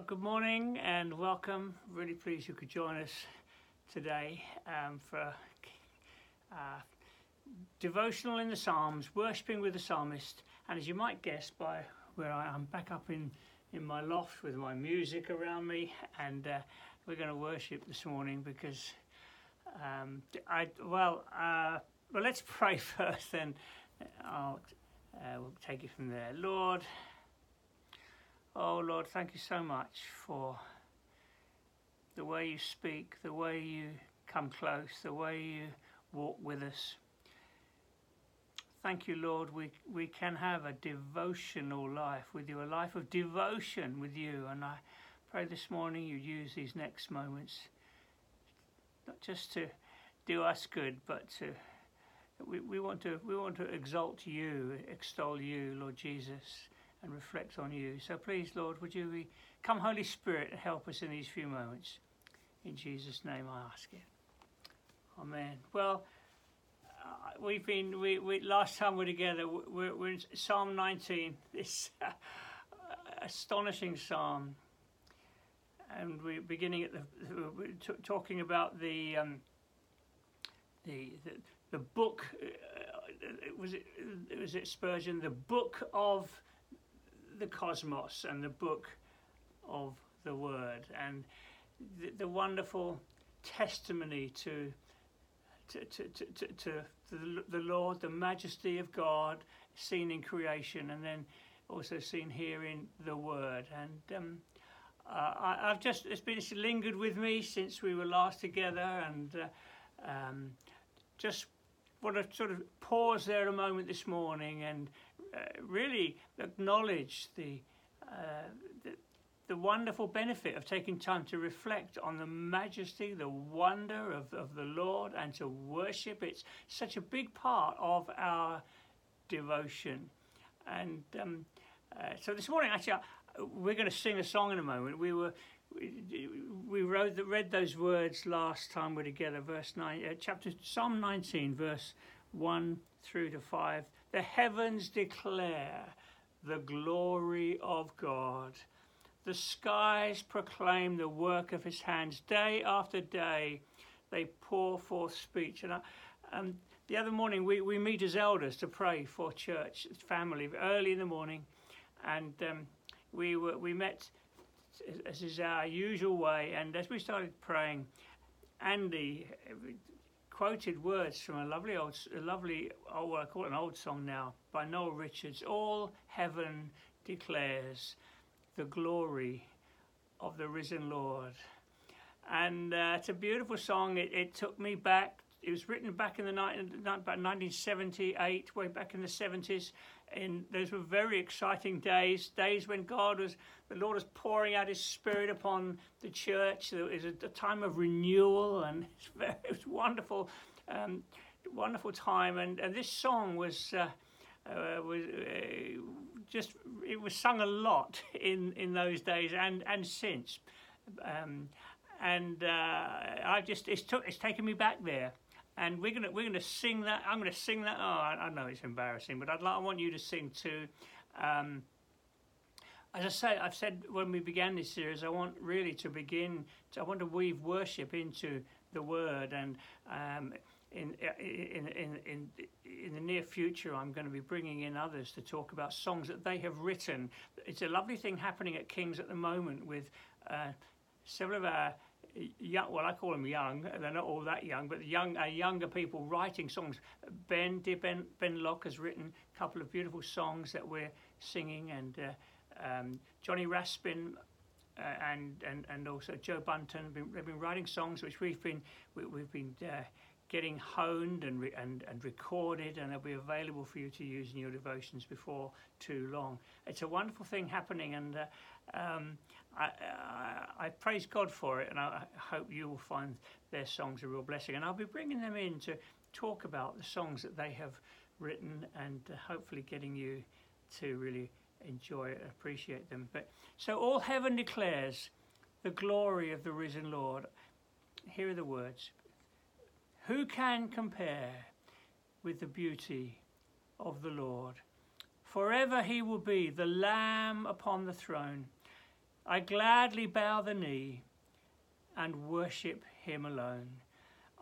Well, good morning and welcome. Really pleased you could join us today um, for uh, devotional in the Psalms, worshipping with the psalmist. And as you might guess by where I am back up in, in my loft with my music around me, and uh, we're going to worship this morning because um, I well uh, well let's pray first, then I'll uh, we'll take it from there. Lord. Oh Lord, thank you so much for the way you speak, the way you come close, the way you walk with us. Thank you, Lord, we, we can have a devotional life with you, a life of devotion with you. And I pray this morning you use these next moments not just to do us good, but to we, we want to we want to exalt you, extol you, Lord Jesus and reflect on you. So please, Lord, would you come, Holy Spirit, and help us in these few moments. In Jesus' name I ask it. Amen. Well, uh, we've been, we, we, last time we are together, we're, we're in Psalm 19, this uh, astonishing psalm. And we're beginning at the, we're t- talking about the, um, the, the, the book, uh, was it, was it Spurgeon, the book of the cosmos and the book of the Word and the, the wonderful testimony to to, to, to, to, the, Lord, the majesty of God seen in creation and then also seen here in the Word. And um, uh, I, have just, it's been it's lingered with me since we were last together and uh, um, just want to sort of pause there a moment this morning and really acknowledge the, uh, the, the wonderful benefit of taking time to reflect on the majesty, the wonder of, of the Lord, and to worship. It's such a big part of our devotion. And um, uh, so this morning, actually, uh, we're going to sing a song in a moment. We were we, wrote, read those words last time we are together, verse nine, uh, chapter Psalm 19, verse one through to five. The heavens declare the glory of God. The skies proclaim the work of his hands. Day after day, they pour forth speech. And I, um, the other morning, we, we meet as elders to pray for church family early in the morning. And um, we, were, we met, as is our usual way. And as we started praying, Andy quoted words from a lovely old, a lovely, oh, I call it an old song now, by Noel Richards. All heaven declares the glory of the risen Lord. And uh, it's a beautiful song. It, it, took me back. It was written back in the night, about 1978, way back in the 70s. And those were very exciting days, days when God was, the Lord was pouring out His Spirit upon the church. It was a, time of renewal, and very, it was wonderful, um, wonderful time. And, and this song was. Uh, uh, was uh, just it was sung a lot in, in those days and and since, um, and uh, I just it's took it's taken me back there and we're gonna we're gonna sing that. I'm gonna sing that. Oh, I, I know it's embarrassing, but I'd like, I want you to sing too. Um, as I say, I've said when we began this series, I want really to begin. To, I want to weave worship into the word, and um, in, in in in in the near future, I'm going to be bringing in others to talk about songs that they have written. It's a lovely thing happening at Kings at the moment with uh, several of our young, well, I call them young. They're not all that young, but young, uh, younger people writing songs. Ben, dear Ben, Ben Locke has written a couple of beautiful songs that we're singing, and uh, um, Johnny Raspin uh, and, and and also Joe Bunton have been, they've been writing songs which we've been we, have been uh, getting honed and, re- and and recorded, and they'll be available for you to use in your devotions before too long. It's a wonderful thing happening, and uh, um, I, I, I, praise God for it, and I hope you will find their songs a real blessing. And I'll be bringing them in to talk about the songs that they have written, and uh, hopefully getting you to really enjoy and appreciate them. But so all heaven declares the glory of the risen Lord. Here are the words: Who can compare with the beauty of the Lord? Forever he will be the Lamb upon the throne I gladly bow the knee and worship him alone.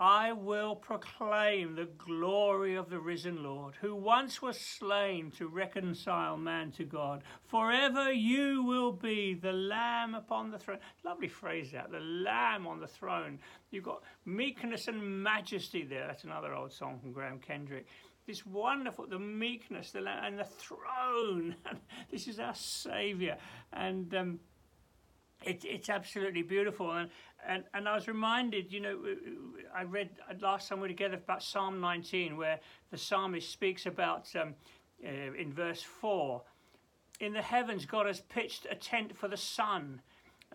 I will proclaim the glory of the risen Lord, who once was slain to reconcile man to God. Forever you will be the Lamb upon the throne. Lovely phrase that, the Lamb on the throne. You've got meekness and majesty there. That's another old song from Graham Kendrick. This wonderful, the meekness, the Lamb, and the throne. this is our Saviour. And um, it, it's absolutely beautiful. And, and, and I was reminded, you know, I read last time we were together about Psalm 19, where the psalmist speaks about, um, uh, in verse 4, in the heavens, God has pitched a tent for the sun.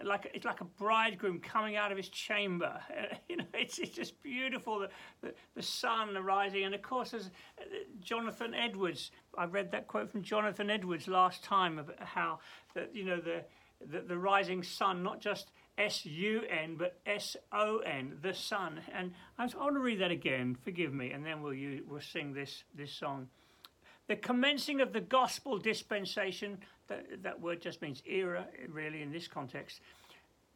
Like it's like a bridegroom coming out of his chamber. Uh, you know, it's, it's just beautiful. The, the, the sun arising, and of course, as uh, Jonathan Edwards, I read that quote from Jonathan Edwards last time about how that you know the the, the rising sun, not just S U N, but S O N, the sun. And I want to read that again. Forgive me, and then we'll we'll sing this this song. The commencing of the gospel dispensation. That, that word just means era, really, in this context.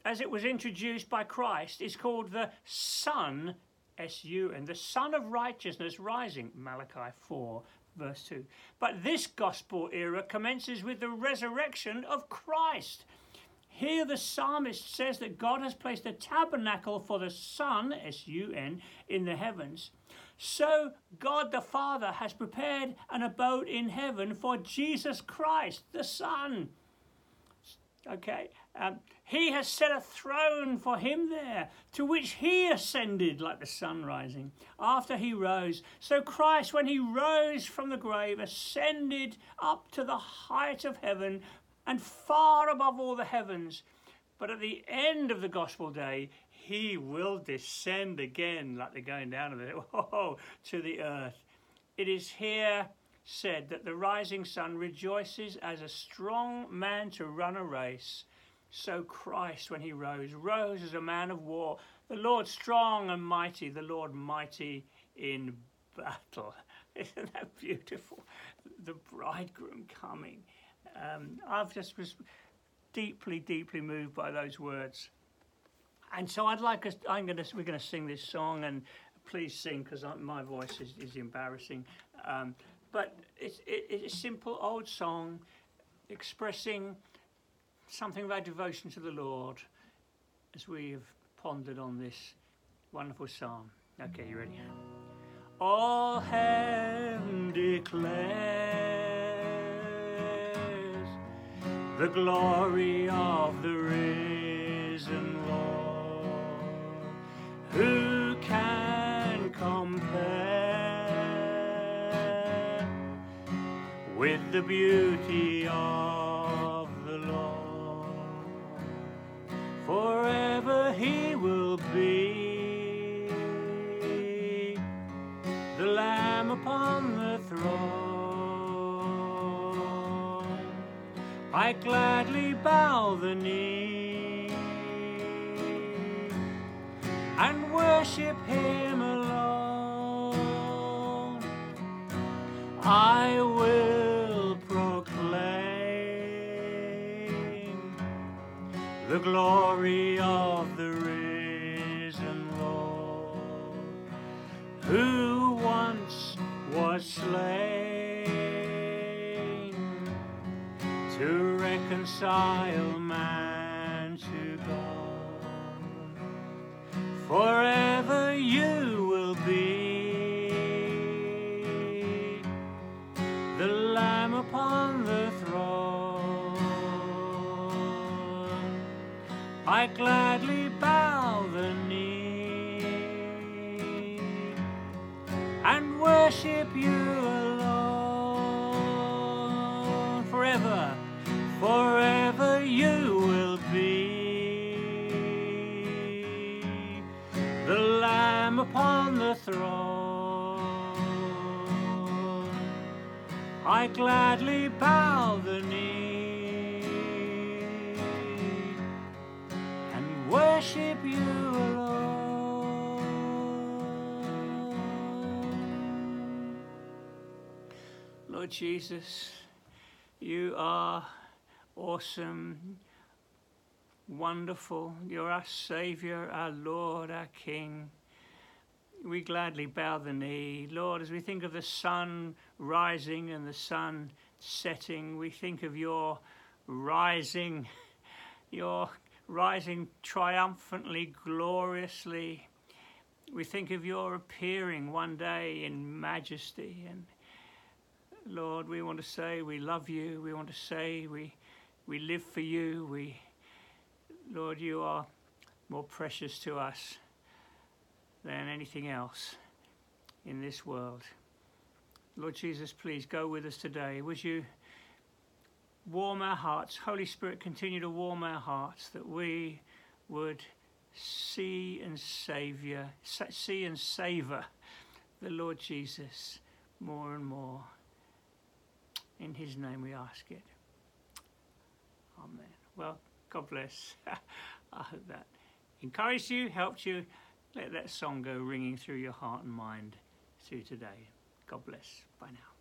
As it was introduced by Christ, is called the Sun, S U N, the Sun of Righteousness rising, Malachi 4, verse 2. But this gospel era commences with the resurrection of Christ. Here, the psalmist says that God has placed a tabernacle for the Sun, S U N, in the heavens. So, God the Father has prepared an abode in heaven for Jesus Christ, the Son. Okay, um, he has set a throne for him there, to which he ascended like the sun rising after he rose. So Christ, when he rose from the grave, ascended up to the height of heaven and far above all the heavens. But at the end of the gospel day, he will descend again, like the going down of it, to the earth. It is here said that the rising sun rejoices as a strong man to run a race. So Christ, when he rose, rose as a man of war, the Lord strong and mighty, the Lord mighty in battle. Isn't that beautiful? The bridegroom coming. Um, I've just was deeply, deeply moved by those words. And so I'd like us, I'm going to, we're going to sing this song and please sing because my voice is, is embarrassing. Um, but it's, it, it's a simple old song expressing something of our devotion to the Lord as we have pondered on this wonderful psalm. Okay, you ready? All heaven declares the glory of the risen Lord. Who can compare with the beauty of I gladly bow the knee and worship Him alone. I will proclaim the glory of reconcile man to God. Forever you will be the Lamb upon the throne. I gladly bow the knee and worship you upon the throne. I gladly bow the knee and worship you alone. Lord Jesus, you are awesome. wonderful. You're our Saviour, our Lord, our King. We gladly bow the knee. Lord, as we think of the sun rising and the sun setting, we think of your rising, your rising triumphantly, gloriously. We think of your appearing one day in majesty. And Lord, we want to say we love you. We want to say we, we live for you. We, Lord, you are more precious to us anything else in this world. Lord Jesus, please go with us today. Would you warm our hearts? Holy Spirit, continue to warm our hearts that we would see and saviour, see and savour the Lord Jesus more and more. In his name we ask it. Amen. Well, God bless. I hope that encouraged you, helped you. Let that song go ringing through your heart and mind through today. God bless. Bye now.